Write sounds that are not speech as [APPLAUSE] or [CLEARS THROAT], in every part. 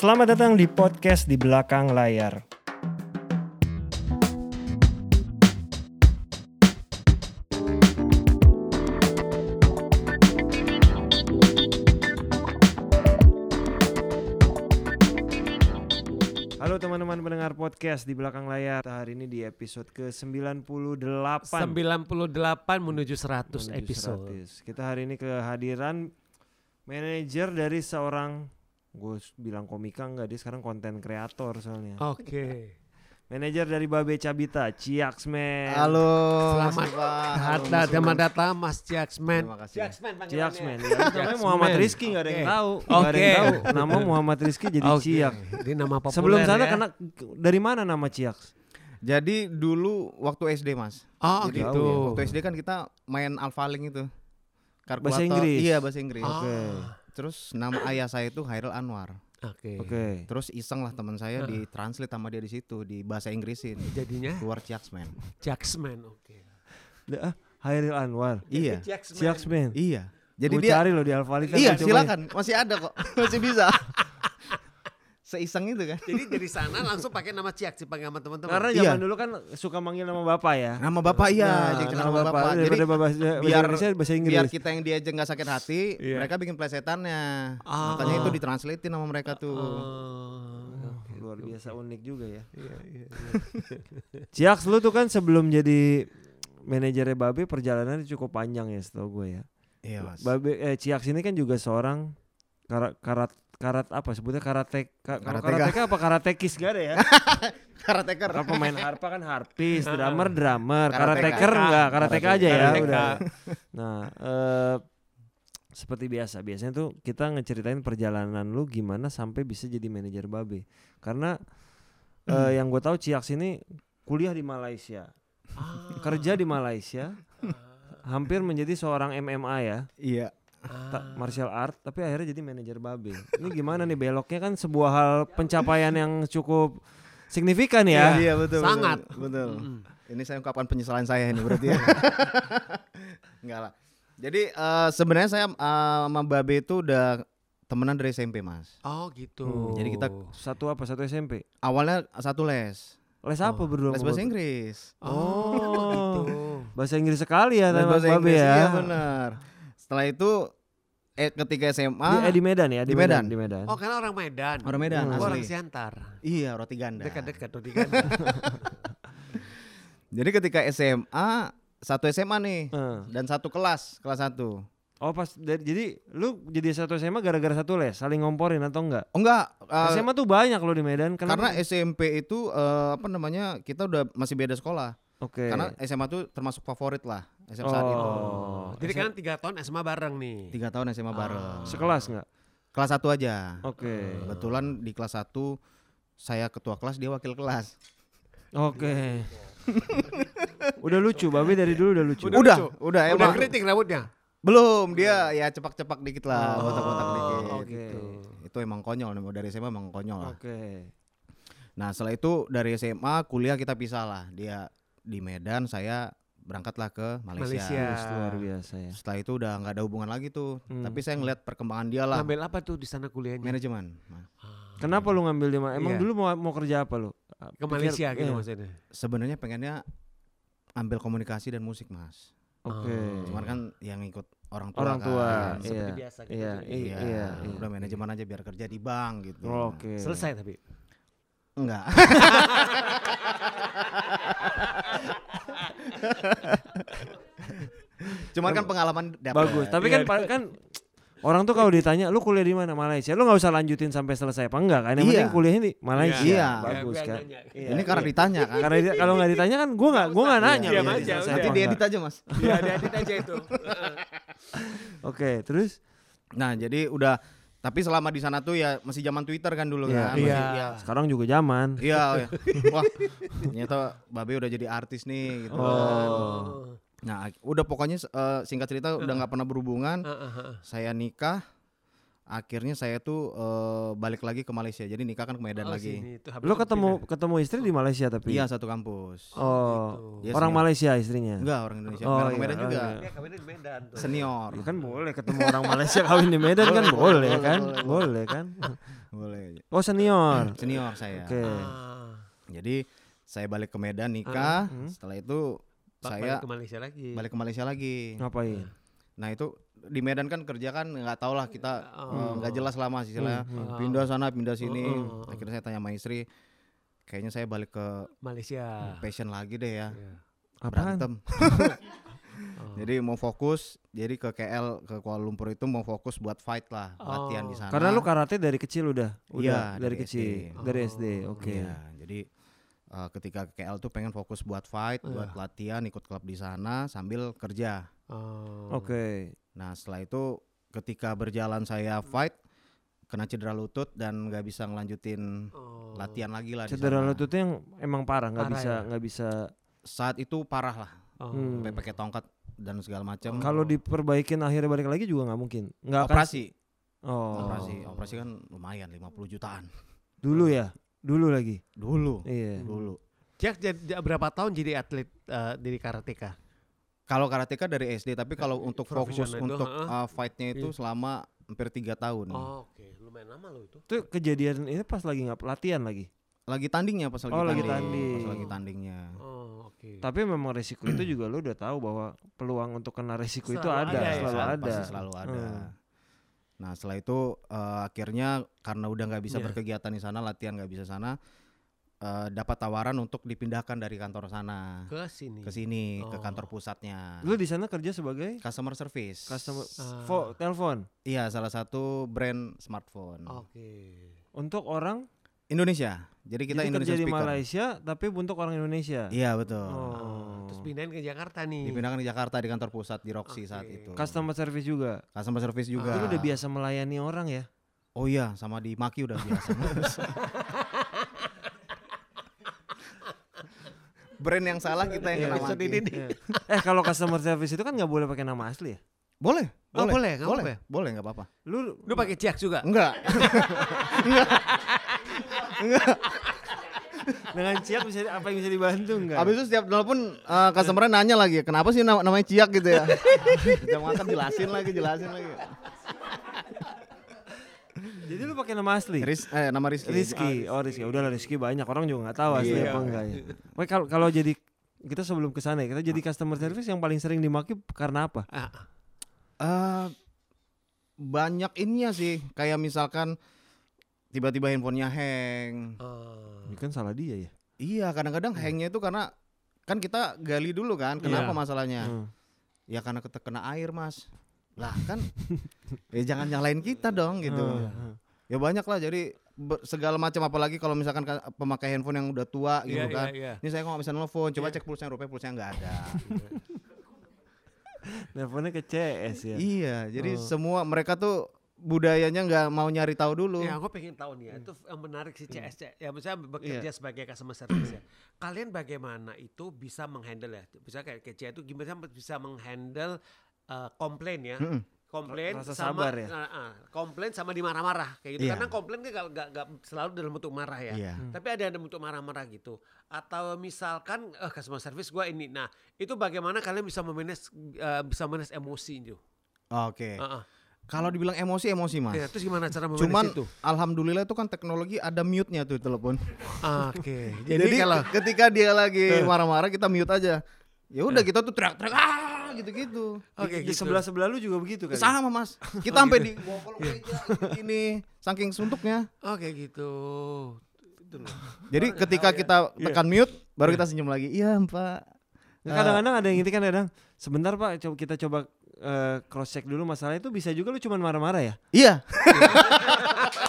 Selamat datang di podcast di belakang layar. Halo teman-teman pendengar podcast di belakang layar. Hari ini di episode ke-98. 98 menuju 100 menuju episode. 100. Kita hari ini kehadiran manajer dari seorang gue bilang komika enggak dia sekarang konten kreator soalnya. Oke. [LAUGHS] Manajer dari Babe Cabita, Ciaksmen. Halo, Selamat Mas selamat datang Mas Jacksman. Terima kasih. Jacksman Ciaksmen. Ya, namanya. Muhammad Rizky nggak ada yang Oke. tahu. Nggak ada yang Oke. tahu. Nama Muhammad Rizky jadi Oke. Ciak. Ini nama populer Sebelum sana ya. kena dari mana nama Ciaks? Jadi dulu waktu SD Mas. Oh Jadi gitu. waktu SD kan kita main alfaling itu. Bahasa Inggris? Iya bahasa Inggris. Oh. Oke. Terus nama ayah saya itu Hairil Anwar. Oke. Oke. Terus iseng lah teman saya di translate sama dia di situ di bahasa Inggrisin. Jadinya Keluar Ciaksman. Jacksman. Oke. Da- ah, Hairil Anwar. Iya. Jacksman. Ciaksmen. Iya. Jadi Gua dia cari loh di Alfalita. Iya, silakan. Masih ada kok. [LAUGHS] Masih bisa. Seiseng itu kan. Jadi dari [LAUGHS] sana langsung pakai nama Ciak dipanggil sama teman-teman. Karena Iya. zaman dulu kan suka manggil nama bapak ya. Nama bapak iya, Nah, jadi nama nama bapak. bapak. Jadi Daripada bahasa, bahasa biar Indonesia bahasa Inggris. biar kita yang diajak nggak sakit hati, Iya. mereka bikin plesetannya. Ah. Makanya itu ditranslatein sama mereka tuh. Oh, oke, Luar biasa unik juga ya. Iya, iya, iya. [LAUGHS] Ciaks lu tuh kan sebelum jadi manajernya Babe perjalanannya cukup panjang ya setahu gue ya. Iya, Mas. Babe eh Ciaks ini kan juga seorang karat karat karat apa sebutnya karate ka, Karateka. karateka apa karatekis gak ada ya? [LAUGHS] Karateker. Kalau pemain harpa kan harpis, drummer drummer, karateker enggak, karateka aja ya Karateka. udah. Nah, eh seperti biasa, biasanya tuh kita ngeceritain perjalanan lu gimana sampai bisa jadi manajer Babe. Karena eh, yang gue tahu Ciaks ini kuliah di Malaysia, Ah, kerja di Malaysia, hampir menjadi seorang MMA ya, Iya. Ta- martial art, tapi akhirnya jadi manajer Babe. [LAUGHS] Ini gimana nih beloknya kan sebuah hal pencapaian yang cukup signifikan ya. Iya, betul. Sangat. Betul. betul. Mm. Ini saya ungkapkan penyesalan saya ini berarti ya. [LAUGHS] Enggak lah. Jadi eh, sebenarnya saya eh, sama Babe itu udah temenan dari SMP, Mas. Oh gitu. Hmm, jadi kita- Satu apa? Satu SMP. Awalnya satu les. Les apa berdua? Les bahasa Babe? Inggris. Oh, gitu. Bahasa Inggris sekali ya bahasa Babe Inggris, ya. Iya benar. Setelah itu eh ketika SMA Di, eh, di Medan ya, di, Di Medan. Medan. Di Medan. Oh karena orang Medan. orang Medan Hmm. Oh, orang asli. Siantar. Iya, roti ganda. Dekat-dekat roti ganda. [LAUGHS] Jadi ketika SMA satu SMA nih Eh. dan satu kelas, kelas satu. Oh pas dari, jadi lu jadi satu SMA gara-gara satu les, saling ngomporin atau enggak? Oh enggak, eh, SMA tuh banyak loh di Medan. karena Kenapa? SMP itu eh, apa namanya kita udah masih beda sekolah. Oke. Karena SMA tuh termasuk favorit lah SMA saat itu. Oh. Jadi kan tiga tahun SMA bareng nih. Tiga tahun SMA bareng. sekelas enggak? Kelas satu aja. Oke. Kebetulan di kelas satu saya ketua kelas dia wakil kelas. Oke. [LAUGHS] udah lucu, Babe dari dulu udah lucu. Udah Udah, lucu. udah, Udah emang. keriting rambutnya. Belum, dia ya cepak-cepak dikit lah, Oh, botak-botak dikit. oke. gitu. Itu emang konyol, dari SMA emang konyol lah. Oke. Nah setelah itu dari SMA kuliah kita pisah lah. Dia di Medan, saya berangkatlah ke Malaysia. Malaysia. Luar biasa ya. Setelah itu udah nggak ada hubungan lagi tuh. Hmm. Tapi saya ngeliat perkembangan dia lah. Ngambil apa tuh di sana kuliahnya? Manajemen. Nah, Kenapa lu ngambil di Ma- Emang Iya. dulu mau mau kerja apa lu? Ke Pikir- Malaysia gitu iya. maksudnya. Sebenarnya pengennya ambil komunikasi dan musik mas. Oke. Cuman kan yang ikut orang tua. Orang kan. tua, Seperti iya. biasa gitu. Iya, Jadi, iya, Iya, iya. udah manajemen aja biar kerja di bank gitu. Oke. Selesai tapi. Enggak. [LAUGHS] [LAUGHS] Cuman kan pengalaman dapet. Bagus. Tapi kan pa- kan orang tuh kalau ditanya lu kuliah di mana Malaysia, lu nggak usah lanjutin sampai selesai apa enggak kan? Yang Iya. penting kuliahnya di Malaysia. Iya. Bagus Biar kan. Iya, Ini karena iya. ditanya kan. Karena di- kalau nggak ditanya kan gua nggak gua nggak nanya. Kuliah aja. Nanti diedit enggak. aja mas. Iya, ada edit aja itu. [LAUGHS] Oke, terus Nah jadi udah. Tapi selama di sana tuh ya masih zaman Twitter kan dulu Iya. kan. Iya. Masih- Iya. sekarang juga zaman. Iya. [LAUGHS] iya. Wah. Ternyata Babe udah jadi artis nih gitu. kan. Oh. Nah udah pokoknya eh, singkat cerita udah nggak pernah berhubungan. Heeh, heeh. Saya nikah. Akhirnya saya tuh eh, balik lagi ke Malaysia. Jadi nikah kan ke Medan Oh, lagi. sini, Lo ketemu pindah. ketemu istri di Malaysia tapi. Iya satu kampus. Oh, Dia orang senior. Malaysia istrinya. Enggak orang Indonesia. Oh, Orang iya, Medan oh, juga. iya. Dia kawinnya di Medan tuh. Senior. Ya kan boleh ketemu orang Malaysia kawin di Medan kan boleh kan? Boleh kan? Boleh. Oh senior. Senior saya. Oke. Ah, Jadi saya balik ke Medan nikah. Hmm. Setelah itu bak- saya balik ke Malaysia lagi. balik ke Malaysia lagi. Ngapain? Nah itu di Medan kan kerja kan nggak tau lah kita Oh. eh, nggak jelas lama sih istilahnya. Hmm. Pindah sana pindah sini. Oh, oh, oh. Akhirnya saya tanya sama istri. Kayaknya saya balik ke Malaysia. passion lagi deh ya. Iya. Apaan? Berantem. Oh. [LAUGHS] [LAUGHS] Jadi mau fokus. Jadi ke KL ke Kuala Lumpur itu mau fokus buat fight lah, latihan di Oh. sana. Karena lu karate dari kecil udah, udah Iya, dari, dari kecil, SD. dari SD. Oh, Oke. Iya, jadi eh, ketika ke KL tuh pengen fokus buat fight, buat Iya. latihan, ikut klub di sana sambil kerja. Oh. Oke. Nah setelah itu ketika berjalan saya fight kena cedera lutut dan nggak bisa ngelanjutin Oh. latihan lagi lah Cedera lututnya yang emang parah, nggak bisa, ya? nggak bisa. Saat itu parah lah, Oh. Hmm. sampai pakai tongkat dan segala macam. Kalau diperbaikin akhirnya balik lagi juga nggak mungkin. Nggak akan- operasi, Oh. operasi, operasi kan lumayan 50 jutaan. Dulu ya, dulu lagi. Dulu, Iya. dulu. Jack berapa tahun jadi atlet eh, dari karateka? Kalau karateka dari SD, tapi kalau untuk fokus itu, untuk uh, fightnya itu selama hampir tiga tahun. Oh, oke, lumayan lama lo itu. Itu kejadian ini pas lagi nggak latihan lagi. Lagi tandingnya pas lagi Oh, lagi tanding. tanding. Pas lagi tandingnya. Oh, oke. Tapi memang resiko itu juga lu udah tahu bahwa peluang untuk kena resiko itu Selalu ada, ada ya, selalu Selalu- ada. Pasti selalu ada. Hmm. Nah setelah itu uh, akhirnya karena udah nggak bisa Iya. berkegiatan di sana, latihan nggak bisa sana, uh, dapat tawaran untuk dipindahkan dari kantor sana Ke sini. ke sini ke Oh. kantor pusatnya. Lu di sana kerja sebagai Customer service. customer Ah. fo- telepon Iya salah satu brand smartphone Oke. untuk orang Indonesia. Jadi kita jadi Indonesia kerja di speaker. Malaysia tapi untuk orang Indonesia. Iya betul. Oh. Terus pindahin ke Jakarta nih. Dipindahkan ke Jakarta di kantor pusat di Roxy saat Oke. itu. Customer service juga. Customer service juga. Itu lu udah biasa melayani orang ya. Oh iya, sama di Maki udah biasa. [LAUGHS] Brand yang salah kita yang kena Maki. ini. Iya. eh kalau customer service itu kan nggak boleh pakai nama asli ya. Boleh, Oh, boleh, boleh, boleh, apa-apa ya? boleh nggak apa-apa. Lu Lu pakai Jack juga? Enggak, [LAUGHS] dengan ciak bisa apa yang bisa dibantu enggak? Habis itu setiap telepon uh, customer nanya lagi, kenapa sih nama- namanya Ciak gitu ya? [LAUGHS] Setiap makan jelasin lagi, jelasin lagi. Jadi lu pakai nama asli. Ris, eh, nama Rizky. Rizky, oh Rizky, udahlah Rizky banyak orang juga nggak tahu asli Iya. apa enggak ya. Wah kalau kalau jadi kita sebelum ke sana ya, kita jadi customer service yang paling sering dimaki karena apa? Ah, Eh, banyak ininya sih, kayak misalkan tiba-tiba handphonenya hang. oh. Ini kan salah dia ya. Iya, kadang-kadang hangnya itu karena kan kita gali dulu kan, kenapa Iya. masalahnya? Hmm. Ya karena kita kena air mas. Lah kan, [LAUGHS] ya jangan nyalain kita dong gitu. Hmm. Ya banyak lah, jadi segala macam apalagi kalau misalkan ka- pemakai handphone yang udah tua gitu Iya, kan. iya, iya. Ini saya kok nggak bisa nelfon, coba Iya. cek pulsanya, rupanya pulsanya nggak ada. [LAUGHS] Teleponnya ke CS ya. iya, jadi Oh. semua mereka tuh budayanya nggak mau nyari tahu dulu. Ya, aku pengen tahu nih ya, itu yang menarik si CS. Ya, misalnya bekerja sebagai customer service ya. Kalian bagaimana itu bisa menghandle ya? Bisa kayak kece itu gimana bisa menghandle eh, komplain ya? Mm-mm. Komplain Rasa sama sabar ya? ah, ah, komplain sama dimarah-marah kayak gitu. Iya. Karena komplain kan nggak nggak selalu dalam bentuk marah ya. Iya. Tapi ada yang bentuk marah-marah gitu. Atau misalkan eh customer service gua ini. Nah, itu bagaimana kalian bisa memanage eh, bisa manage emosi itu? Oke. Ah, ah. Kalau dibilang emosi emosi mas. Ya, terus gimana cara Cuman itu? alhamdulillah itu kan teknologi ada mute-nya tuh telepon. Oke. [LAUGHS] Jadi, Jadi, kalau ketika dia lagi marah-marah kita mute aja. Ya udah kita tuh teriak-teriak ah gitu-gitu. Oke, di gitu. sebelah sebelah lu juga begitu kan? Sama mas. [LAUGHS] Kita sampai di bawah kolong meja ini saking suntuknya. Oke gitu. Itu loh. Jadi ketika kita tekan mute baru kita senyum lagi. Iya Pak. Nah, Kadang-kadang ada yang ini kan kadang sebentar Pak coba kita coba cross check dulu masalah itu bisa juga lu cuman marah-marah ya. Iya. [LAUGHS]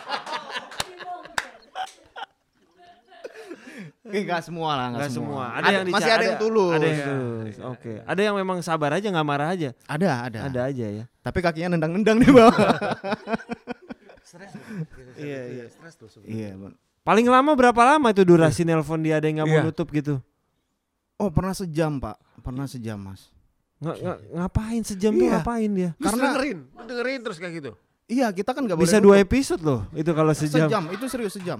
Enggak semua lah, enggak semua. semua. Ada, yang dica- masih ada, yang tulus. Ada yang Iya, tulus. iya, Oke. Ada yang memang sabar aja nggak marah aja. Ada, ada. Ada aja ya. Tapi kakinya nendang-nendang di bawah. [LAUGHS] Stres. Iya, iya. Stres tuh sebenarnya. iya, Bang. Paling lama berapa lama itu durasi nelpon dia ada yang nggak mau Iya. nutup gitu? Oh, pernah sejam, Pak. Pernah sejam, Mas. Nggak, nggak- ngapain sejam tuh Iya. ngapain dia? Terus Karena- dengerin, lu dengerin terus kayak gitu. Iya, kita kan nggak boleh Bisa nutup. dua episode loh itu kalau sejam. sejam. Itu serius sejam.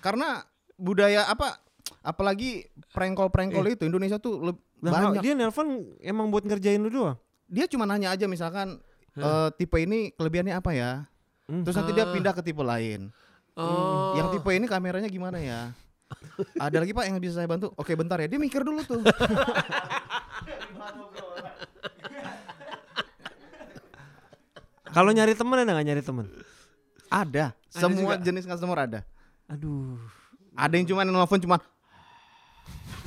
Karena budaya apa apalagi prengkol-prengkol itu Indonesia tuh Lah, banyak. dia nelpon emang buat ngerjain lu doang. Dia cuma nanya aja misalkan eh, tipe ini kelebihannya apa ya? Hmm. Terus nanti dia pindah ke tipe lain. Oh. Yang tipe ini kameranya gimana ya? [LAUGHS] Ada lagi Pak yang bisa saya bantu? Oke, bentar ya. Dia mikir dulu tuh. [LAUGHS] Kalau nyari temen ada nggak nyari temen? ada. Semua jenis customer ada. Aduh. Ada yang cuma nelfon cuma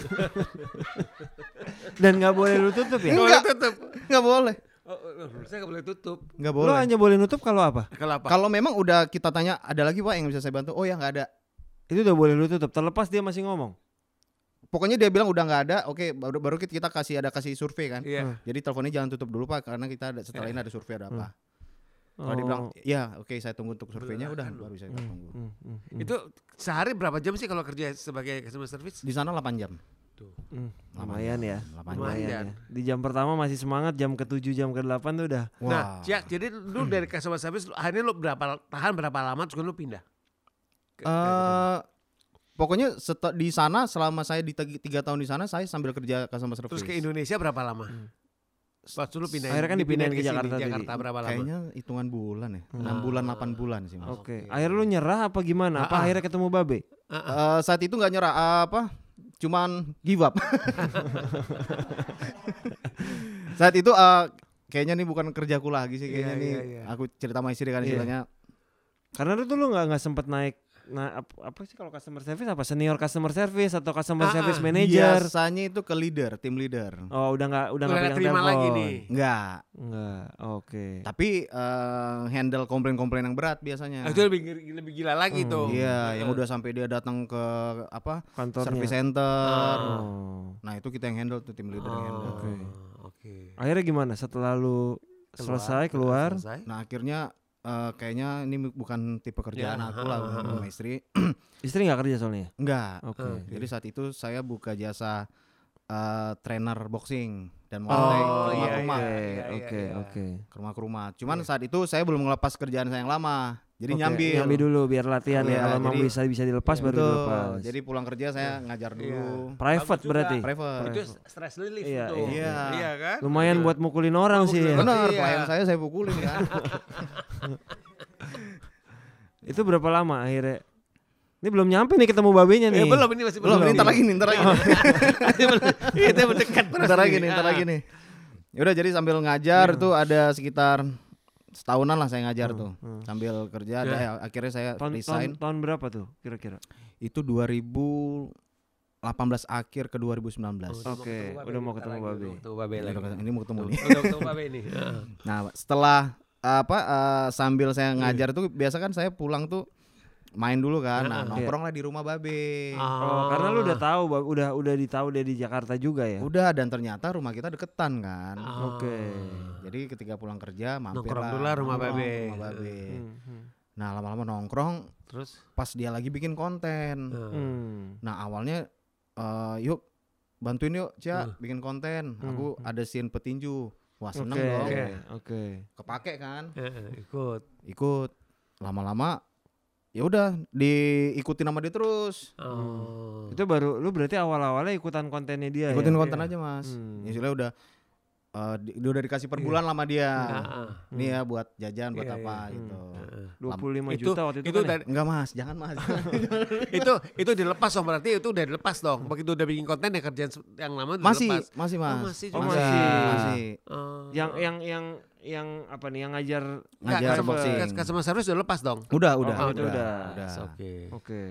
[LAUGHS] Dan nggak boleh lu tutup ya? Nggak Enggak. boleh tutup. nggak boleh. Oh, oh, saya nggak boleh tutup. Nggak Lu boleh. hanya boleh nutup kalau apa? Kalau apa? Kalau memang udah kita tanya ada lagi Pak yang bisa saya bantu? Oh ya nggak ada. Itu udah boleh lu tutup. Terlepas dia masih ngomong. Pokoknya dia bilang udah nggak ada. Oke, baru baru kita kasih ada kasih survei kan. Iya. Jadi teleponnya jangan tutup dulu Pak karena kita ada setelah ini ada survei ada apa. Kalau dia bilang, Oh. ya oke saya tunggu untuk surveinya udah baru saya tunggu. Hmm, hmm, hmm. Itu sehari berapa jam sih kalau kerja sebagai customer service? Di sana 8 jam. Hmm, lumayan ya. 8 jam. Lumayan. Lumayan ya. Di jam pertama masih semangat, jam ke-7, jam ke-8 tuh udah. Nah, Ciak, jadi lu dari customer service lu- akhirnya lu berapa tahan berapa lama terus lu pindah? Ke- Eh pokoknya di sana selama saya di tiga tahun di sana saya sambil kerja customer service. terus ke Indonesia berapa lama? Pas lu pindah Akhirnya kan dipindahin ke sini, Jakarta tadi. Jakarta berapa lama? Kayaknya hitungan bulan ya. Hmm. 6 bulan 8 bulan sih Mas. Oke. Akhirnya lu nyerah apa gimana? Apa Ah, ah. akhirnya ketemu Babe? Eh, saat itu nggak nyerah apa? Cuman give up. [LAUGHS] saat itu eh, kayaknya nih bukan kerjaku lagi sih kayaknya Iya, nih. iya, iya. Aku cerita sama istri kan Iya. istilahnya. Karena lu tuh lu nggak nggak sempet naik nah ap- apa, sih kalau customer service apa senior customer service atau customer Ah, service ah. manager? Biasanya itu ke leader, tim leader. Oh, udah nggak udah nggak pegang terima telepon. lagi nih. Enggak. Enggak. Oke. Tapi eh, handle komplain-komplain yang berat biasanya. Ah, Itu lebih lebih gila lagi Hmm. tuh. Iya, yang udah sampai dia datang ke apa? Kantornya. Service center. Oh. Nah, itu kita yang handle tuh tim leader yang handle. Oke. Oh, Oke. Akhirnya gimana setelah lu selesai keluar? Selesai. Nah, akhirnya eh, kayaknya ini bukan tipe kerjaan Ya, aku lah ha, ha, ha. sama istri. Istri nggak kerja soalnya? Enggak. Oke. Ah. Jadi saat itu saya buka jasa eh, trainer boxing dan Oh, Muay Thai ke iya, rumah-rumah. Oke, iya, iya, oke, iya. oke. Ke rumah ke rumah. Cuman saat itu saya belum ngelepas kerjaan saya yang lama. Jadi Oke, nyambil. nyambi dulu biar latihan Iya, ya. Kalau jadi- bisa bisa dilepas baru Betul. dilepas. Jadi pulang kerja saya ngajar dulu. Iya. private juga. berarti. Private. Itu stress relief Iya, itu. iya. Iya kan? Lumayan buat mukulin orang sih. ya. Benar, Iya. klien saya saya pukulin kan. [LAUGHS] Itu berapa lama akhirnya? Ini belum nyampe nih ketemu babenya nih. Eh, belum ini masih belum, belum. ntar lagi nih, ntar lagi. Itu mendekat terus. Ntar lagi nih. ntar lagi nih. [LAUGHS] Yaudah jadi sambil ngajar tuh ada sekitar setahunan lah saya ngajar tuh. Sambil kerja ada Ya. akhirnya saya tahun, tahun, resign. tahun berapa tuh kira-kira? Itu 2018 akhir ke 2019. Udah Oke, Babe, udah mau ketemu Babe. udah Ketemu Babe lagi. Ini mau ketemu nih. Udah ketemu Babe ini. [LAUGHS] Nah, setelah apa eh, sambil saya ngajar tuh biasa kan saya pulang tuh main dulu kan. Nah, nongkrong lah di rumah Babe. Oh, karena lu udah tahu, udah udah ditahu dia di Jakarta juga ya. Udah dan ternyata rumah kita deketan kan. Ah. Oke. Jadi ketika pulang kerja mampir Nongkrong lah, dulu lah rumah nongkrong Babe. rumah Babe. Hmm, hmm. Nah, lama-lama nongkrong Terus pas dia lagi bikin konten. Hmm. Nah, awalnya eh, yuk bantuin yuk, Cia, Hmm. bikin konten. Hmm, Aku ada scene petinju. Wah, Oke, seneng dong. Oke. oke. Kepake kan? Heeh, ikut. Ikut. Lama-lama ya udah diikutin sama dia terus. Oh. Itu baru lu berarti awal-awalnya ikutan kontennya dia Ikutin ya? konten Iya. aja, Mas. Hmm. Ya sudah udah eh, di- udah dikasih per bulan lama dia. Heeh. Nih ya buat jajan buat Iya, apa iya. gitu. Heeh. 25 Itu- juta waktu itu, itu kan ya? dari- Enggak, Mas. Jangan, Mas. [LAUGHS] itu itu dilepas dong berarti itu udah dilepas dong. Begitu udah bikin konten ya kerjaan yang lama udah masih, dilepas. masih, Mas. masih Oh, masih. masih. Oh. Yang yang yang yang apa nih yang ngajar Nggak, ngajar customer- boxing. customer service udah lepas dong. Udah, udah, Oh, udah, udah. udah. Oke. Oke.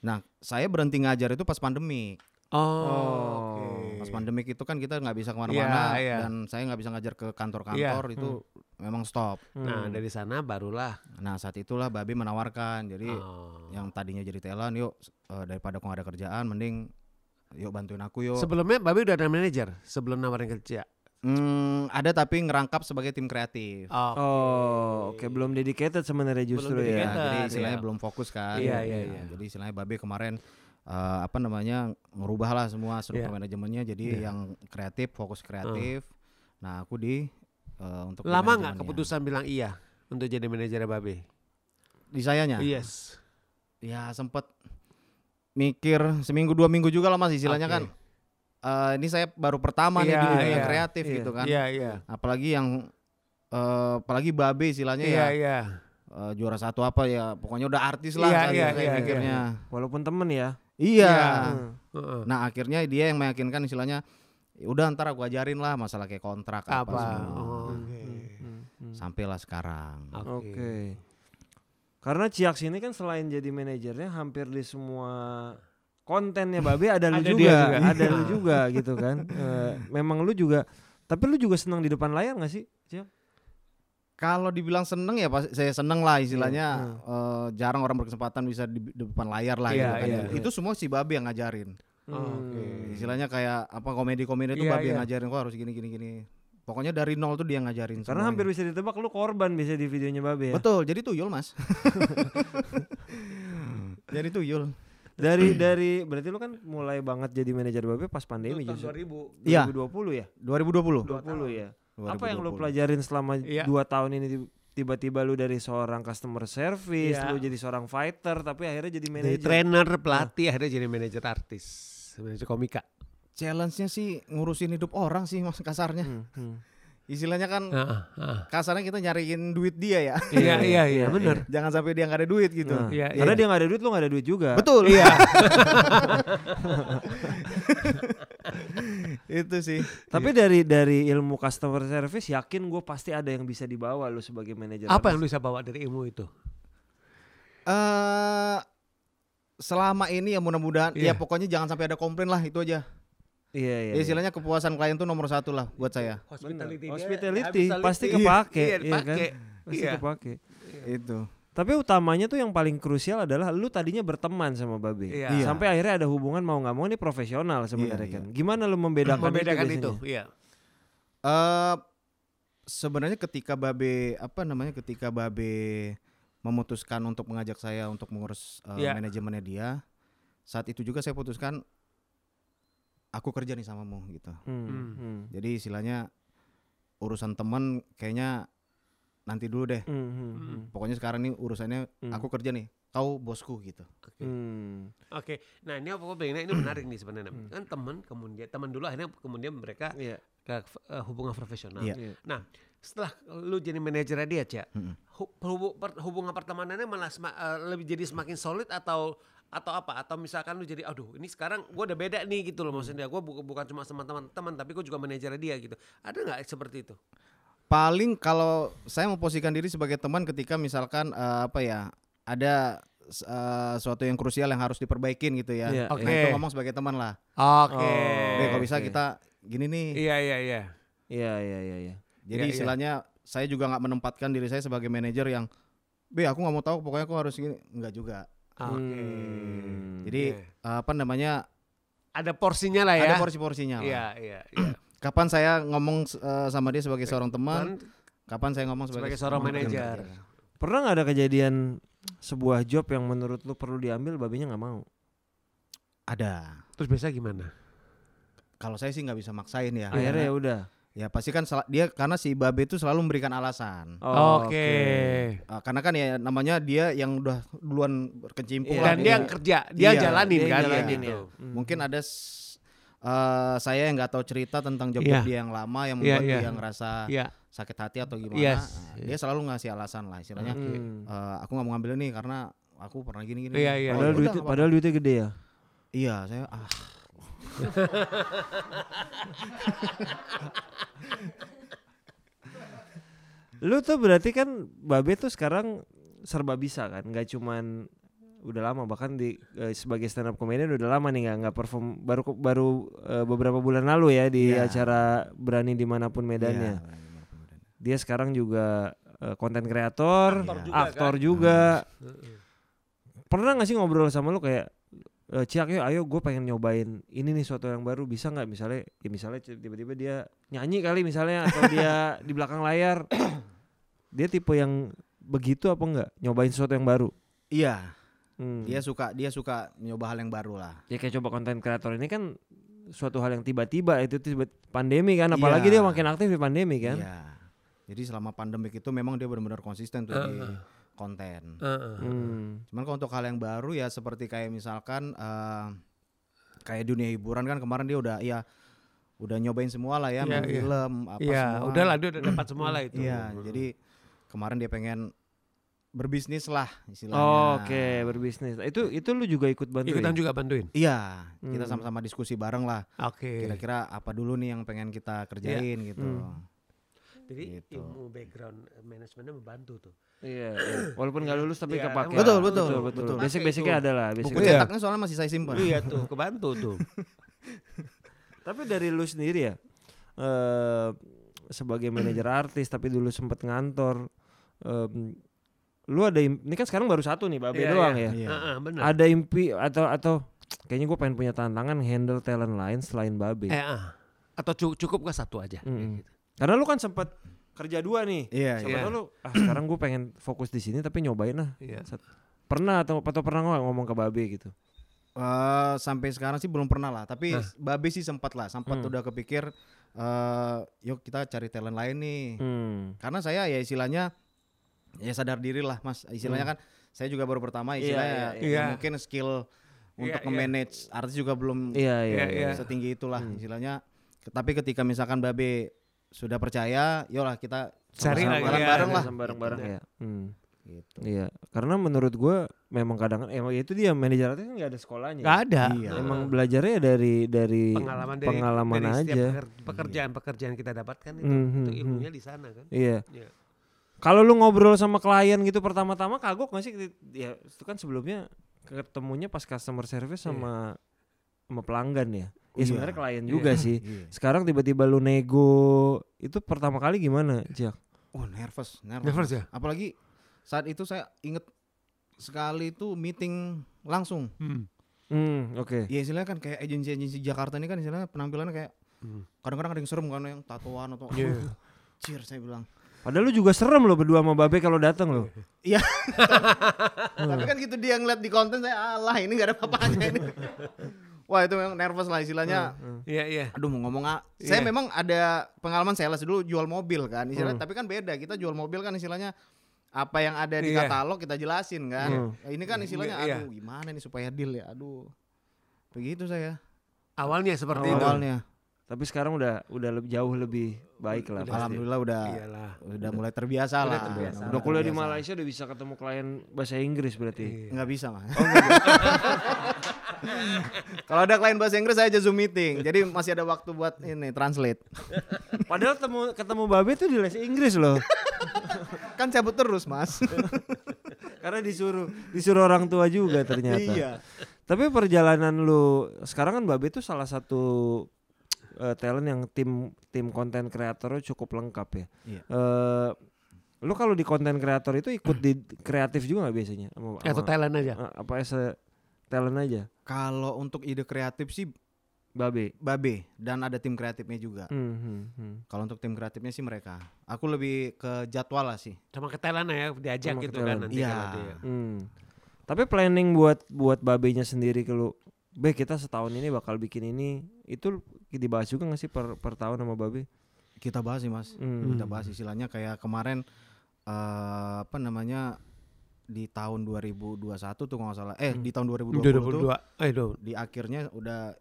Nah, saya berhenti ngajar itu pas pandemi. Oh. Pas oke. pandemik itu kan kita nggak bisa ke mana-mana Iya, iya. dan saya nggak bisa ngajar ke kantor-kantor Iya. itu memang stop. Nah Hmm. dari sana barulah. Nah saat itulah Babi menawarkan jadi Oh. yang tadinya jadi talent yuk eh, daripada kok nggak ada kerjaan mending yuk bantuin aku yuk. Sebelumnya Babi udah ada manajer sebelum nawarin kerja. Hmm, ada tapi ngerangkap sebagai tim kreatif. Oh. Oh, oke belum dedicated sebenarnya justru Belum ya. Ya, dedicated. jadi iya. istilahnya belum fokus kan. Iya, iya, Nah, iya. Jadi istilahnya Babe kemarin eh, apa namanya ngerubah lah semua struktur Iya. manajemennya jadi Iya. yang kreatif fokus kreatif. Nah aku di eh, untuk Lama nggak keputusan bilang iya? untuk jadi manajer Babe? Di sayanya. Yes. Ya sempet mikir seminggu dua minggu juga lah mas istilahnya Oke. kan. Eh, ini saya baru pertama nih Iya, di dunia iya, kreatif iya. gitu kan. Iya, iya. Apalagi yang eh, apalagi babe istilahnya Iya, ya iya. eh, juara satu apa ya pokoknya udah artis lah Iya, kan iya, saya iya, mikirnya. Walaupun temen ya. Iya. Iya. Hmm. Heeh. Nah akhirnya dia yang meyakinkan istilahnya "Ya udah ntar aku ajarin lah masalah kayak kontrak apa, Apa? semua. Oh, Oke. Hmm, hmm. Sampailah sekarang. Oke. Karena Ciaks ini kan selain jadi manajernya hampir di semua kontennya Babe ada lu Ada juga, juga. ada lu [LAUGHS] juga gitu kan. Eh, memang lu juga tapi lu juga senang di depan layar gak sih? Ciak? Kalau dibilang seneng ya pas saya seneng lah istilahnya Iya, eh, jarang orang berkesempatan bisa di, di depan layar lah Iya, gitu kan. iya, Itu semua si Babe yang ngajarin. Hmm. oke. Istilahnya kayak apa komedi-komedi itu Iya, Babe yang iya. ngajarin kok harus gini gini gini. Pokoknya dari nol tuh dia ngajarin Karena hampir semuanya. bisa ditebak lu korban bisa di videonya Babe ya. Betul, jadi tuyul Mas. [LAUGHS] jadi tuyul. Dari [CLEARS THROAT] dari berarti lu kan mulai banget jadi manajer Babe pas pandemi tahun justru. 2000. Iya. 2020 ya? 2020. 20 ya. Apa yang lu 2020. pelajarin selama dua tahun ini tiba-tiba lu dari seorang customer service, Iya. lu jadi seorang fighter tapi akhirnya jadi Dari manajer. trainer, pelatih, akhirnya jadi manajer artis. Manajer komika. Challenge-nya sih ngurusin hidup orang sih [LAUGHS] Mas kasarnya. Hmm, hmm. Istilahnya kan Heeh, heeh. kasarnya kita nyariin duit dia ya. Iya, iya, [LAUGHS] iya, benar. Jangan sampai dia nggak ada duit gitu. Nah, Iya, karena iya. dia nggak ada duit, lu nggak ada duit juga. Betul. Iya. [LAUGHS] [LAUGHS] itu sih. Tapi dari dari ilmu customer service yakin gue pasti ada yang bisa dibawa lu sebagai manajer. Apa yang lu bisa bawa dari ilmu itu? eh selama ini ya mudah-mudahan Iya. ya pokoknya jangan sampai ada komplain lah itu aja. Iya iya. Ya, istilahnya kepuasan klien tuh nomor satu lah buat saya. Hospitality. dia- Hospitality pasti Iya, kepake, Iya, iya kan? Pasti Iya. kepake. Itu. Tapi utamanya tuh yang paling krusial adalah lu tadinya berteman sama Babe. Iya. Iya. Sampai akhirnya ada hubungan mau nggak mau ini profesional sebenarnya Iya, kan. Gimana lu membedakan, Membedakan itu? itu, iya. Eh sebenarnya ketika Babe apa namanya ketika Babe memutuskan untuk mengajak saya untuk mengurus eh, Iya. manajemennya dia, saat itu juga saya putuskan aku kerja nih samamu gitu. Hmm, Hmm. hmm. Jadi istilahnya urusan teman kayaknya nanti dulu deh. Hmm, hmm, hmm. Pokoknya sekarang nih urusannya Hmm. aku kerja nih, kau bosku gitu. Oke. Hmm. Oke, nah ini apa pengennya ini menarik nih sebenarnya. Kan teman kemudian teman dulu akhirnya kemudian mereka Iya. ke eh, hubungan profesional. Iya. iya. Nah, setelah lu jadi manajer dia, Cak, per- hubungan pertemanannya malah sema- eh, lebih jadi semakin solid atau atau apa? Atau misalkan lu jadi, aduh, ini sekarang gua udah beda nih gitu loh maksudnya. Gua bu- bukan cuma sama teman-teman, tapi gua juga manajer dia gitu. Ada nggak seperti itu? Paling kalau saya memposisikan diri sebagai teman ketika misalkan eh, apa ya ada eh, suatu yang krusial yang harus diperbaikin gitu ya. Iya, Nah, Oke. itu ngomong sebagai teman lah. Oke. Oh. Be, kalau bisa oke. kita gini nih. Iya, iya, iya. Iya iya iya iya. Jadi Iya, iya. istilahnya saya juga nggak menempatkan diri saya sebagai manajer yang Be, aku nggak mau tahu pokoknya aku harus gini. Enggak juga. Oke. Hmm. Jadi Iya. apa namanya? ada porsinya lah ya. Ada porsi-porsinya lah. Iya, iya, iya. Kapan saya ngomong eh, sama dia sebagai seorang teman, kapan saya ngomong sebagai, sebagai seorang manajer. bekerja. Pernah nggak ada kejadian sebuah job yang menurut lu perlu diambil, babenya nggak mau? Ada. Terus biasa gimana? Kalau saya sih nggak bisa maksain ya. Akhirnya ya Karena- udah. Ya pasti kan dia karena si Babe itu selalu memberikan alasan. Oh, Oke. Uh, karena kan ya namanya dia yang udah duluan berkecimpung Iya, lah Dan di- dia yang kerja, dia Iya, jalanin Dia kan jalanin gitu. ya. Hmm. mungkin ada s- uh, saya yang nggak tahu cerita tentang job Iya. dia yang lama yang Iya, membuat iya. dia ngerasa Iya. sakit hati atau gimana. Yes. Nah, dia selalu ngasih alasan lah istilahnya. Hmm. "Uh, aku nggak mau ngambil ini karena aku pernah gini gini. Iya, iya. Oh, Padahal ya duit duitnya gede ya. Iya, saya ah Lu tuh berarti kan Babe tuh sekarang serba bisa kan, nggak cuman udah lama bahkan di eh, sebagai stand up comedian udah lama nih nggak nggak perform baru baru eh, beberapa bulan lalu ya di Iya. acara berani di mana pun medannya. Iya, Dia sekarang juga konten kreator, Aktor juga, aktor kan? juga. Pernah nggak sih ngobrol sama lu kayak eh, Ciak yuk ayo gue pengen nyobain ini nih suatu yang baru bisa nggak misalnya ya misalnya tiba-tiba dia nyanyi kali misalnya atau dia [COUGHS] di belakang layar [COUGHS] dia tipe yang begitu apa enggak nyobain sesuatu yang baru Iya, Hmm. dia suka dia suka nyoba hal yang baru lah. ya kayak coba konten kreator ini kan suatu hal yang tiba-tiba itu tiba pandemi kan apalagi Iya. dia makin aktif di pandemi kan Iya. Jadi selama pandemik itu memang dia benar-benar konsisten tuh di Konten. Heeh. Hmm. Cuman kalau untuk hal yang baru ya seperti kayak misalkan eh, kayak dunia hiburan kan kemarin dia udah ya udah nyobain semua lah ya, Iya, main iya. film apa Iya, semua. udah lah dia udah dapat semua lah itu. Iya, jadi kemarin dia pengen berbisnis lah istilahnya. Oh, Oke, berbisnis. Itu itu lu juga ikut bantuin. Ikutan juga bantuin. Iya, kita Hmm. sama-sama diskusi bareng lah. Oke. Kira-kira apa dulu nih yang pengen kita kerjain gitu. Hmm. Jadi Gitu. ilmu background eh, manajemennya membantu tuh. Iya, iya. [CLEARS THROAT] walaupun nggak lulus tapi Iya, kepake. Betul, betul, betul. betul. Basic-basicnya ada lah, Buku basic. Iya. cetaknya soalnya masih saya simpan. iya tuh, kebantu tuh. [LAUGHS] Tapi dari lu sendiri ya, eh sebagai manajer [CLEARS THROAT] artis tapi dulu sempet ngantor, em, lu ada im- ini kan sekarang baru satu nih, Babe Iya, doang iya. ya. Iya. Heeh, benar. Ada impi atau atau kayaknya gue pengen punya tantangan handle talent lain selain Babe. Eh, ah. Atau cu- cukup gak satu aja? Kayak gitu. Karena lu kan sempet kerja dua nih. Iya, Siapa iya. tahu lu ah sekarang gue pengen fokus di sini tapi nyobain lah. Iya. Sat- Pernah atau atau pernah nggak ngomong ke Babe gitu? Eh, sampai sekarang sih belum pernah lah, tapi Nah. Babe sih sempat lah, sempat Hmm. udah kepikir eh yuk kita cari talent lain nih. Hmm. Karena saya ya istilahnya ya sadar diri lah Mas. Istilahnya kan saya juga baru pertama Iya, istilahnya iya, ya, iya. ya mungkin skill untuk Iya, iya. memanage artis juga belum Iya iya. Iya, iya. iya. setinggi itulah Hmm. istilahnya. Tapi ketika misalkan Babe sudah percaya, yolah kita Cari sama-sama lagi, jalan ya. bareng lah. Sama bareng-bareng Gitu. ya. Hmm. Gitu. Iya, karena menurut gua memang kadang emang itu dia manajer artis kan nggak ada sekolahnya. Gak ada. Iya. Emang belajarnya dari dari pengalaman dari, pengalaman dari setiap aja. peker- pekerjaan-pekerjaan kita dapatkan itu, Mhm, itu mhm. ilmunya di sana kan. Iya. Iya. Kalau lu ngobrol sama klien gitu pertama-tama kagok nggak sih? Ya itu kan sebelumnya ketemunya pas customer service sama sama pelanggan ya. Ya Iya. sebenarnya klien juga sih. [LAUGHS] Iya. Sekarang tiba-tiba lu nego itu pertama kali gimana, Jack? Oh nervous, nervous. Nervous ya? Apalagi saat itu saya inget sekali itu meeting langsung. Hmm. Hmm, oke. Ya istilahnya kan kayak agensi-agensi Jakarta ini kan istilahnya penampilannya kayak Hmm. kadang-kadang ada yang serem kan yang tatoan atau Iya. [LAUGHS] Cir saya bilang. Padahal lu juga serem lo berdua sama Babe kalau datang lo. [LAUGHS] Tapi kan gitu dia ngeliat di konten saya alah ini gak ada apa-apanya ini. Wah itu memang nervous lah istilahnya. Iya iya. Aduh mau ngomong ah. Saya Iya. memang ada pengalaman sales dulu jual mobil kan istilahnya. Hmm. Tapi kan beda kita jual mobil kan istilahnya apa yang ada di Iya. katalog kita jelasin kan. Hmm. Nah, Ini kan istilahnya Iya. aduh gimana nih supaya deal ya. Aduh. Begitu saya Awalnya seperti Awal. itu. awalnya. Tapi sekarang udah udah lebih jauh lebih baik lah. pasti. Alhamdulillah udah Iyalah. udah mulai terbiasa Udah lah. terbiasa. Udah kuliah di. Malaysia udah bisa ketemu klien bahasa Inggris berarti. Iya. Nggak bisa mah. [LAUGHS] Kalau ada klien bahasa Inggris saya aja zoom meeting. Jadi masih ada waktu buat ini translate. [LAUGHS] Padahal ketemu ketemu Babe tuh di les Inggris loh. [LAUGHS] Kan cabut terus mas. Karena disuruh disuruh orang tua juga ternyata. iya. Tapi perjalanan lu sekarang kan Babe tuh salah satu eh, talent yang tim tim konten kreatornya cukup lengkap ya. Iya. Eh, lu kalau di konten kreator itu ikut di [CLEARS THROAT] kreatif juga nggak biasanya? Sama- Atau sama- Thailand aja. eh, apa as a talent aja? Kalau untuk ide kreatif sih Babe. Babe dan ada tim kreatifnya juga. Hmm, hmm, hmm. Kalau untuk tim kreatifnya sih mereka. Aku lebih ke jadwal lah sih. Sama ke Thailand ya diajak Sama gitu kan nanti Iya. kalau dia. Hmm. Tapi planning buat buat babenya sendiri ke lu, Be kita setahun ini bakal bikin ini, itu dibahas juga gak sih per, per tahun sama babe? Kita bahas sih mas. Hmm. Kita bahas istilahnya kayak kemarin eh apa namanya di tahun 2021 tuh kalau nggak salah. Eh Hmm. di tahun 2020 Udah tuh 22. Eh, do. di akhirnya udah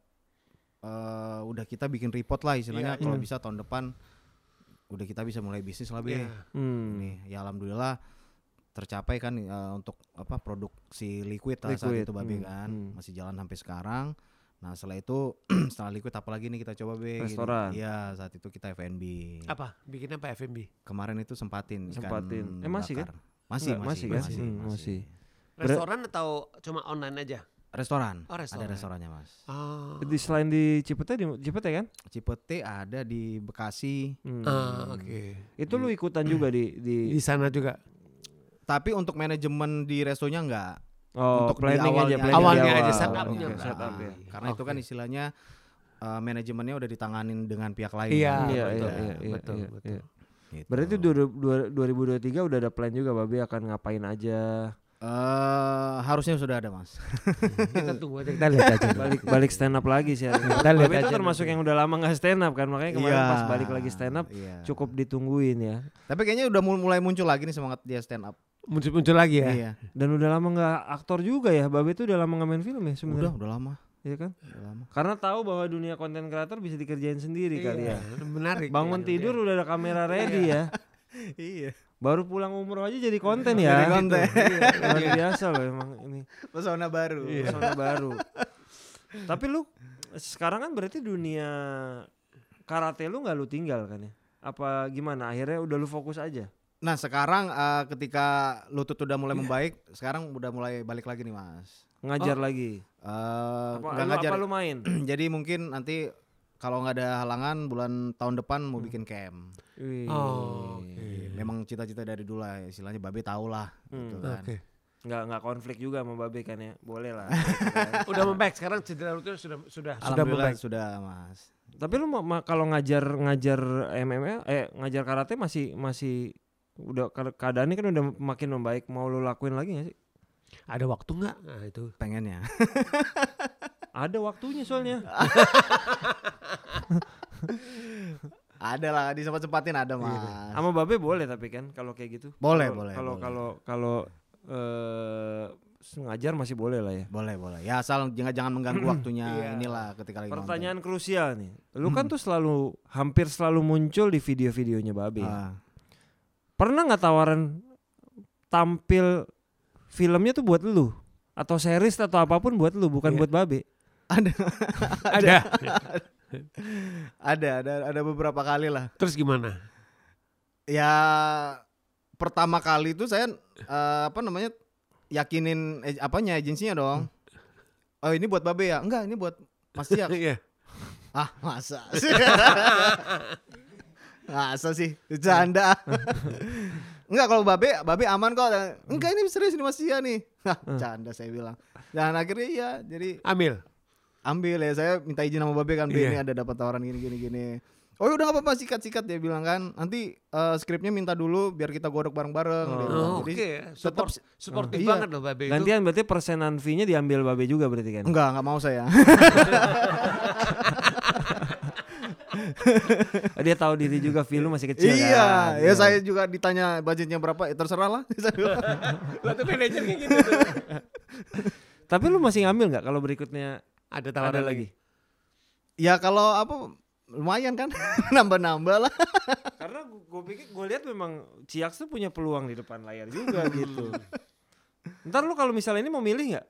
eh udah kita bikin report lah istilahnya Iya, kalau iya. bisa tahun depan udah kita bisa mulai bisnis lah. Iya. Hmm. Nih, ya alhamdulillah tercapai kan eh, untuk apa produksi liquid lah saat Liquid, itu babe hmm, kan hmm. masih jalan sampai sekarang. Nah setelah itu [CLEARS THROAT] setelah liquid apalagi nih kita coba be. gini. Restoran. Iya saat itu kita F&B. Apa? Bikinnya apa FMB? Kemarin itu sempatin. ikan Sempatin. Eh, masih kan? bakar. Masih, Enggak, masih, masih kan? masih, Hmm, masih. masih. Restoran atau cuma online aja? Restoran. Oh, restoran. Ada restorannya mas. Oh. Di selain di Cipete di Cipete kan? Cipete ada di Bekasi. Hmm. Ah, oke. Itu lu ikutan juga di di Di sana juga. Tapi untuk manajemen di restonya enggak. Oh, untuk di planning aja, awalnya planning di Awalnya awal. aja, setupnya enggak. setup ya. Karena itu kan istilahnya eh, manajemennya udah ditanganin dengan pihak lain. Iya, Iya, iya, betul, iya, iya, betul, iya, betul. iya. Gitu. Berarti dua- dua- 2023 udah ada plan juga Babe akan ngapain aja. Eh, harusnya sudah ada mas. [LAUGHS] Kita tunggu aja kita lihat [LAUGHS] aja. balik balik stand up lagi sih. Kita lihat Babe itu aja termasuk yang udah lama nggak stand up kan makanya kemarin Iya. pas balik lagi stand up Iya. cukup ditungguin ya Tapi kayaknya udah mul- mulai muncul lagi nih semangat dia stand up. Muncul-muncul lagi ya. Iya. dan udah lama nggak aktor juga ya Babe itu udah lama nggak main film ya Udah, sebenarnya udah lama. Iya kan Udah lama. karena tahu bahwa dunia konten kreator bisa dikerjain sendiri kali ya Menarik. bangun Iya, tidur udah ada kamera ready ya [LAUGHS] iya. baru pulang umroh aja jadi konten ya Jadi konten. Iya, luar biasa loh emang ini Pesona baru. pesona baru tapi lu sekarang kan berarti dunia karate lu nggak lu tinggal kan ya apa gimana akhirnya udah lu fokus aja Nah sekarang eh, ketika lutut udah mulai membaik, sekarang udah mulai balik lagi nih mas. ngajar lagi Eh, apa, nggak lu, ngajar. apa lu main [CLEARS THROAT] Jadi mungkin nanti kalau nggak ada halangan bulan tahun depan mau bikin camp. Wih. Oh, Memang cita-cita dari dulu lah, istilahnya babe tau lah. Gitu Hmm. kan. Oke. nggak nggak konflik juga sama babe kan ya boleh lah [LAUGHS] Udah membaik sekarang cedera lutut sudah sudah sudah membaik. sudah mas. tapi lu ma- ma- kalau ngajar ngajar MMA eh ngajar karate masih masih udah ke- keadaannya kan udah makin membaik mau lu lakuin lagi gak sih Ada waktu nggak? Nah itu. Pengennya. [LAUGHS] ada waktunya soalnya [LAUGHS] ada lah, disempat-sempatin ada mas. sama babe boleh tapi kan kalau kayak gitu Boleh, Kalau- boleh, kalau kalau kalau eh ngajar masih boleh lah ya Boleh boleh. Ya asal jangan jangan mengganggu [CLEARS THROAT] waktunya Iya. inilah ketika lagi nonton. pertanyaan krusial nih lu kan tuh selalu hampir selalu muncul di video-videonya babe Ah. Pernah nggak tawaran tampil filmnya tuh buat lu atau series atau apa pun buat lu bukan Iya. buat babe ada [LAUGHS] Ada. ada ada ada beberapa kali lah. Terus gimana? Ya pertama kali itu saya eh, apa namanya yakinin eh, apanya agensinya dong. Oh ini buat babe ya? Enggak, ini buat Mas. [LAUGHS] Iya. ah masa sih? [LAUGHS] masa sih? Bercanda. Enggak kalau babe, babe aman kok. Enggak ini serius ini Mas Siak nih. Canda saya bilang. Dan akhirnya iya, jadi Ambil. ambil ya saya minta izin sama babe kan Be, Iya. ini ada dapat tawaran gini gini gini oh ya udah nggak apa-apa sikat sikat dia bilang kan nanti eh, skripnya minta dulu biar kita godok bareng bareng Oh, jadi Oke, support, suportif Iya. banget loh Babe itu. gantian berarti persenan fee-nya diambil babe juga berarti kan enggak nggak mau saya [LAUGHS] [LAUGHS] dia tahu diri juga film masih kecil iya kan. ya saya juga ditanya budgetnya berapa ya terserah lah. [LAUGHS] [LAUGHS] Tuh manajer kayak gitu. Tuh. tapi lu masih ngambil nggak kalau berikutnya Ada ada tawaran lagi? lagi. ya kalau apa lumayan kan. Nambah nambah lah. Karena gue pikir gue lihat memang Ciaks tuh punya peluang di depan layar juga gitu. Ntar lu kalau misalnya ini mau milih nggak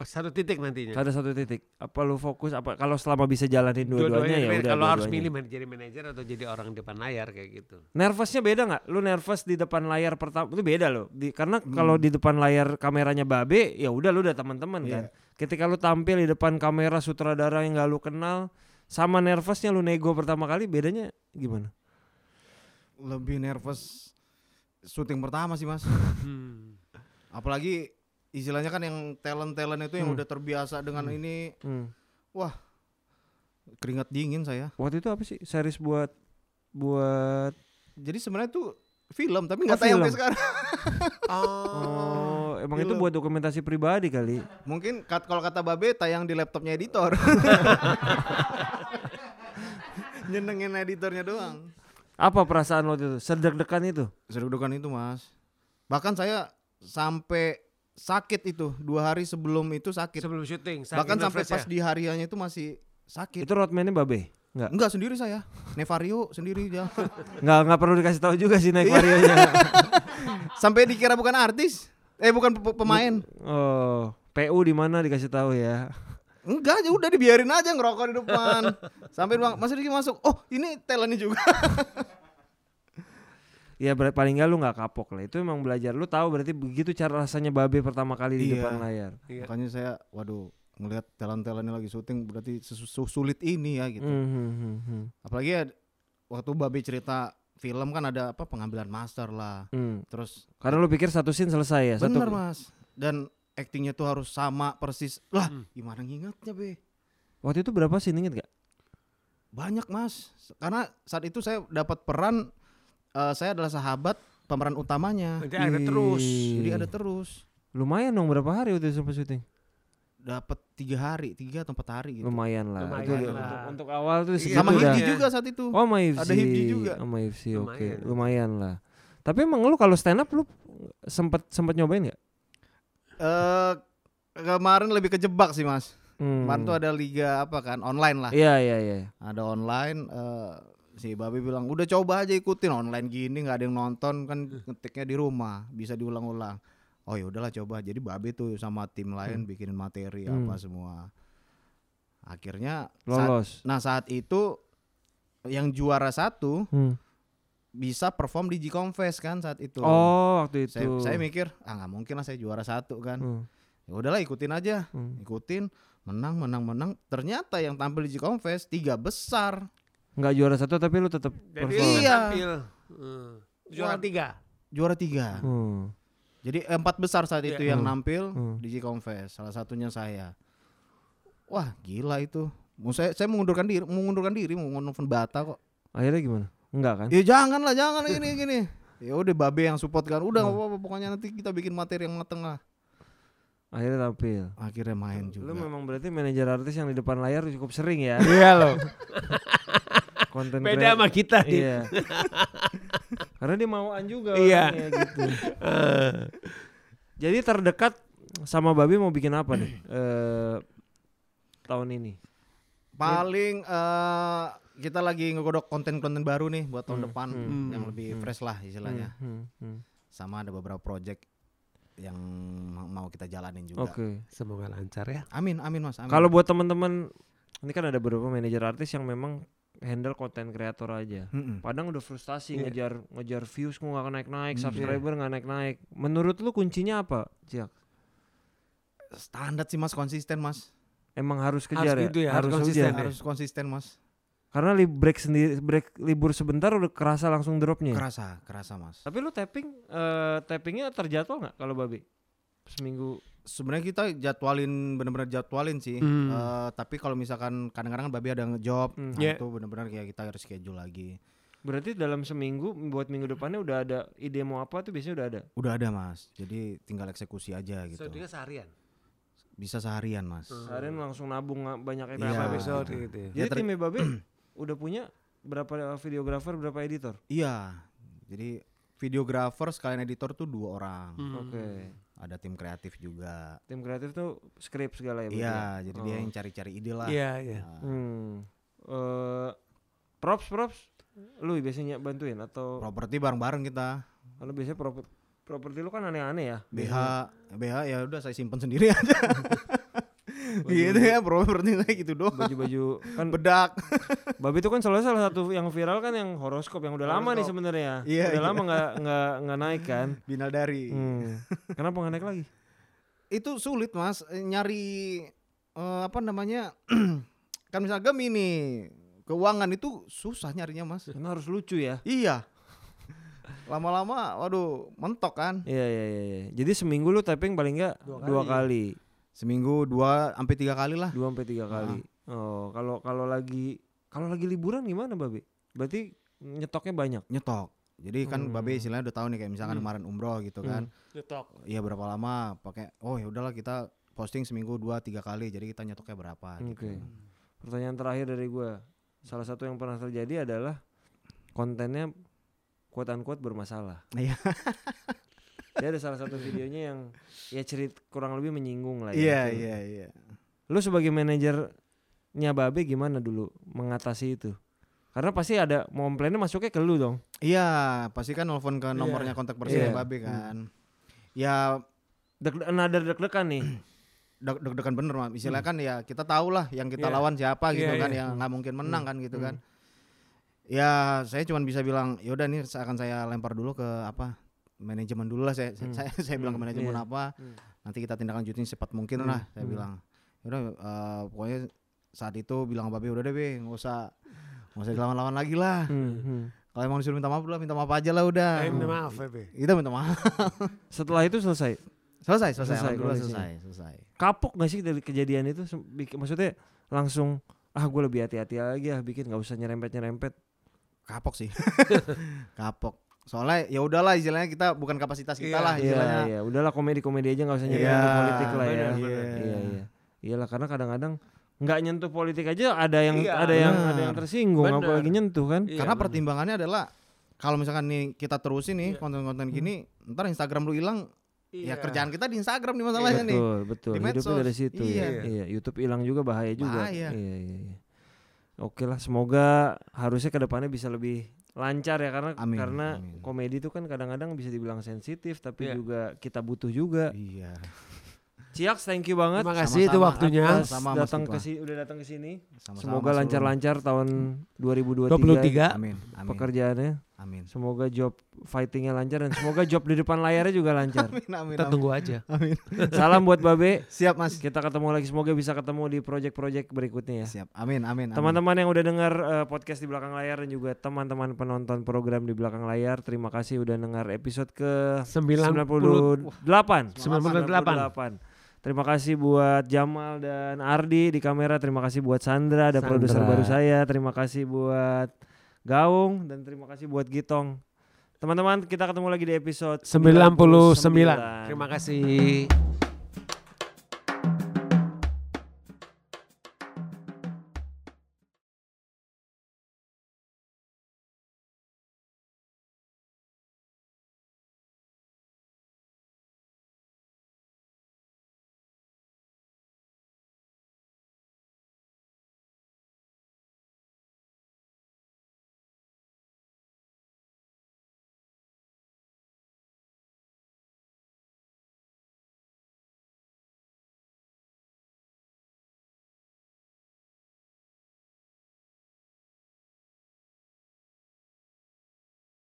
satu titik nantinya. ada satu titik apa lu fokus apa kalau selama bisa jalanin dua-duanya ya udah Kalau harus dua-duanya. milih jadi manajer atau jadi orang depan layar kayak gitu. Nervousnya beda nggak? Lu nervous di depan layar pertama itu beda loh. Di, karena Hmm. kalau di depan layar kameranya babe, ya udah lu udah teman-teman kan. Iya. Ketika lu tampil di depan kamera sutradara yang gak lu kenal, sama nervousnya lu nego pertama kali bedanya gimana? lebih nervous syuting pertama sih mas Hmm. apalagi istilahnya kan yang talent talent itu yang Hmm. udah terbiasa dengan ini Hmm. keringat dingin saya Waktu itu apa sih series buat buat Jadi sebenarnya tuh film tapi Oh, nggak tayang sampai sekarang. [LAUGHS] oh emang itu Film. buat dokumentasi pribadi kali. Mungkin kat, kalau kata Babe tayang di laptopnya editor. [LAUGHS] Nyenengin editornya doang. Apa perasaan lo itu? Sedek-dekan itu? Sedudukan itu mas. Bahkan saya sampai sakit itu dua hari sebelum itu sakit. Sebelum syuting. Bahkan sampai ya? pas di hariannya itu masih sakit. Itu roadman-nya babe? Enggak. Enggak sendiri saya. Nevario sendiri [LAUGHS] dia. Enggak enggak perlu dikasih tahu juga sih naik Iya. varionya. [LAUGHS] sampai dikira bukan artis. Eh bukan pe- pemain. oh, PU di mana dikasih tahu ya. Enggak, ya udah dibiarin aja ngerokok di depan. [LAUGHS] Sampai bilang, Mas Riki masuk. Oh, ini talentnya juga. Ya ber- paling enggak lu nggak kapok lah. Itu emang belajar. Lu tahu berarti begitu cara rasanya babe pertama kali di Iya. depan layar. Iya. Makanya saya, waduh, ngelihat talent-talentnya lagi syuting berarti sulit ini ya gitu. Hmm, hmm. Apalagi ya waktu Babe cerita film kan ada apa pengambilan master lah. Hmm. Terus Karena lu pikir satu scene selesai ya. Satu. bener Mas. Dan aktingnya tuh harus sama persis. Lah, Hmm. gimana ngingetnya, Be? Waktu itu berapa scene inget gak? Banyak, Mas. Karena saat itu saya dapat peran eh, saya adalah sahabat pemeran utamanya. Jadi ada terus. Jadi ada terus. Lumayan dong berapa hari waktu itu sampai syuting? Dapat tiga hari, tiga atau empat hari gitu. Lumayan lah. Lumayan Itu lah. untuk, untuk awal tuh Iya, segitu Sama udah. Hibdi juga saat itu. Oh sama Ifsi. Ada Hibdi juga. Sama Ifsi oke. Lumayan. Lumayan lah. Tapi emang lu kalau stand up lu sempet sempet nyobain nggak? Eh kemarin lebih kejebak sih mas. Hmm. Kemarin tuh ada liga apa kan online lah. Iya iya iya. Ada online. eh si Babi bilang udah coba aja ikutin online gini nggak ada yang nonton kan ngetiknya di rumah bisa diulang-ulang. Oh ya udahlah coba. Jadi Babi tuh sama tim lain bikinin materi Hmm. apa semua. Akhirnya saat- Lolos. nah saat itu yang juara satu Hmm. bisa perform di G-Confest kan saat itu. Oh waktu itu. saya, saya mikir ah nggak mungkin lah saya juara satu kan. Hmm. Ya udahlah ikutin aja. Hmm. ikutin menang menang menang ternyata yang tampil di G-Confest tiga besar Nggak juara satu tapi lu tetap Jadi perform. lu Iya. tampil. Hmm. Juara tiga. juara tiga Hmm. jadi empat besar saat itu Iya. yang Hmm. nampil Hmm. di G-Confest salah satunya saya wah gila itu mau saya saya mengundurkan diri mengundurkan diri mau nelfon bata kok Akhirnya gimana? Enggak kan? ya jangan [LAUGHS] lah jangan gini gini ya udah babe yang support kan udah nggak apa-apa pokoknya nanti kita bikin materi yang mateng lah Akhirnya tampil. akhirnya main juga Lu memang berarti manajer artis yang di depan layar cukup sering ya. Iya loh. [LAUGHS] Konten Beda kreator. sama kita nih. Iya. [LAUGHS] Karena dia mauan juga Iya. orangnya gitu. Jadi terdekat sama Babi mau bikin apa nih? [CLEARS THROAT] eh tahun ini. paling eh kita lagi ngegodok konten-konten baru nih buat tahun Hmm, depan hmm, yang hmm, lebih hmm. fresh lah istilahnya Hmm, hmm, sama ada beberapa project yang ma- mau kita jalanin juga. Oke. Semoga lancar ya. Amin, amin mas. Amin. Kalau buat teman-teman ini kan ada beberapa manajer artis yang memang handle konten kreator aja. Mm-mm. Padang udah frustasi Iya. ngejar ngejar views kok nggak naik-naik, Hmm, subscriber nggak naik-naik. Menurut lu kuncinya apa, Ciak? standar sih mas konsisten mas, Emang harus kejar gitu ya, harus Harus konsisten ya. harus konsisten mas. Karena li break sendiri break libur sebentar udah kerasa langsung dropnya. ya? Kerasa, kerasa mas. Tapi lu tapping eh tappingnya terjadwal nggak kalau babi? Seminggu. Sebenarnya kita jadwalin bener-bener jadwalin sih. Hmm. Eh, tapi kalau misalkan kadang-kadang kan babi ada ngejob, Hmm. nah Yeah. itu bener-bener kayak kita harus schedule lagi. Berarti dalam seminggu buat minggu depannya udah ada ide mau apa tuh biasanya udah ada. Udah ada mas, jadi tinggal eksekusi aja gitu. Syutingnya seharian. Bisa seharian mas. Seharian langsung nabung banyak. Berapa episode. episode gitu ya. Jadi Ya, timnya babi udah punya berapa videografer, berapa editor? Iya, jadi videografer sekalian editor tuh dua orang. Hmm. Oke. Ada tim kreatif juga. Tim kreatif tuh skrip segala ya. Iya, ya? jadi dia Oh. yang cari-cari ide lah. Iya, iya. Nah, Hmm. Eh, props props lu biasanya bantuin atau properti bareng-bareng kita. kalau biasanya prop properti lu kan aneh-aneh ya BH, BH ya udah saya simpen sendiri aja. [LAUGHS] gitu ya, properti saya gitu doang. baju-baju kan Bedak. babi itu kan salah salah satu yang viral kan yang horoskop yang udah lama nih Horoskop. sebenarnya Iya, udah iya. lama nggak nggak nggak naik kan Binaldari. hmm. kenapa nggak naik lagi Itu sulit, Mas, eh, nyari eh, apa namanya? [CLEARS THROAT] kan misalnya Gemini, keuangan itu susah nyarinya, Mas. karena harus lucu ya Iya. Lama-lama waduh mentok kan. iya iya iya iya. jadi seminggu lu tapping paling nggak Dua dua kali. Seminggu dua sampai tiga kali lah. dua sampai tiga kali oh kalau kalau lagi kalau lagi liburan gimana babi berarti nyetoknya banyak Nyetok. Jadi kan Hmm. Babe istilahnya udah tahu nih kayak misalkan Hmm. kemarin umroh gitu kan. Nyetok. Iya berapa lama pakai oh ya udahlah kita posting seminggu dua tiga kali jadi kita nyetoknya berapa Oke. gitu. Pertanyaan terakhir dari gue, salah satu yang pernah terjadi adalah kontennya unquote bermasalah. Iya. [LAUGHS] Dia ada salah satu videonya yang ya cerit kurang lebih menyinggung lah. Iya ya. iya iya. Lu sebagai manajernya Babe gimana dulu mengatasi itu? Karena pasti ada komplainnya masuknya ke lu dong. Iya pasti kan nelfon ke nomornya kontak person Iya. Babe kan. Ya Deg another deg-degan nih. [CLEARS THROAT] deg- deg-degan bener mah. Istilahnya kan ya kita tahu lah yang kita Iya. lawan siapa gitu Iya, kan iya. yang nggak mungkin menang Hmm. kan gitu Hmm. kan. Ya saya cuma bisa bilang yaudah nih akan saya lempar dulu ke apa manajemen dulu lah saya Hmm. saya, saya bilang ke Hmm, manajemen iya. apa Hmm. nanti kita tindak lanjutin secepat mungkin Hmm, lah saya hmm. bilang yaudah eh, pokoknya saat itu bilang ke Babe udah deh be nggak usah nggak usah dilawan-lawan lagi lah Hmm, hmm. kalau emang disuruh minta maaf lah minta maaf aja lah udah Eh, minta maaf ya, Be. kita minta maaf [LAUGHS] Setelah itu selesai. selesai selesai, Selesai alhamdulillah kondisinya. selesai selesai Kapok gak sih dari kejadian itu? Maksudnya langsung ah gue lebih hati-hati lagi ah bikin nggak usah nyerempet-nyerempet. kapok sih [LAUGHS] kapok Soalnya ya udahlah istilahnya kita bukan kapasitas kita Iya, lah Iya, istilahnya. iya. Udahlah komedi-komedi aja nggak usah nyari Iya, politik lah ya. benar. Iya, iya. Iyalah karena kadang-kadang nggak nyentuh politik aja ada yang Iya, ada yang benar. ada yang tersinggung Benar. apalagi nyentuh kan. Iya, Karena pertimbangannya adalah kalau misalkan nih kita terusin nih Iya. konten-konten gini, ntar Instagram lu hilang, ya Iya. kerjaan kita di Instagram nih masalahnya nih. betul, betul. Di Hidupnya dari situ Iya. ya. Iya, YouTube hilang juga bahaya juga. Bahaya. Iya, iya, iya. Oke lah, semoga harusnya ke depannya bisa lebih lancar ya karena Amin, karena amin. komedi itu kan kadang-kadang bisa dibilang sensitif tapi Iya. juga kita butuh juga. Iya. Ciaks, thank you banget. Terima kasih itu waktunya. Sama, datang ke sini udah datang ke sini. Sama-sama, Semoga lancar-lancar tahun 2023 23. Amin. Amin. pekerjaannya. Amin. Semoga job fightingnya lancar dan semoga job di depan layarnya juga lancar. [LAUGHS] Amin. Amin. Kita amin. tunggu aja. Amin. Salam buat Babe. Siap Mas. Kita ketemu lagi semoga bisa ketemu di project-project berikutnya ya. Siap. Amin. Amin. amin. Teman-teman yang udah dengar eh, podcast di belakang layar dan juga teman-teman penonton program di belakang layar, terima kasih udah dengar episode ke 90 98. 98. Terima kasih buat Jamal dan Ardi di kamera. Terima kasih buat Sandra, ada produser baru saya. Terima kasih buat Gaung dan terima kasih buat Gitong. Teman-teman, kita ketemu lagi di episode 99. 99. Terima kasih.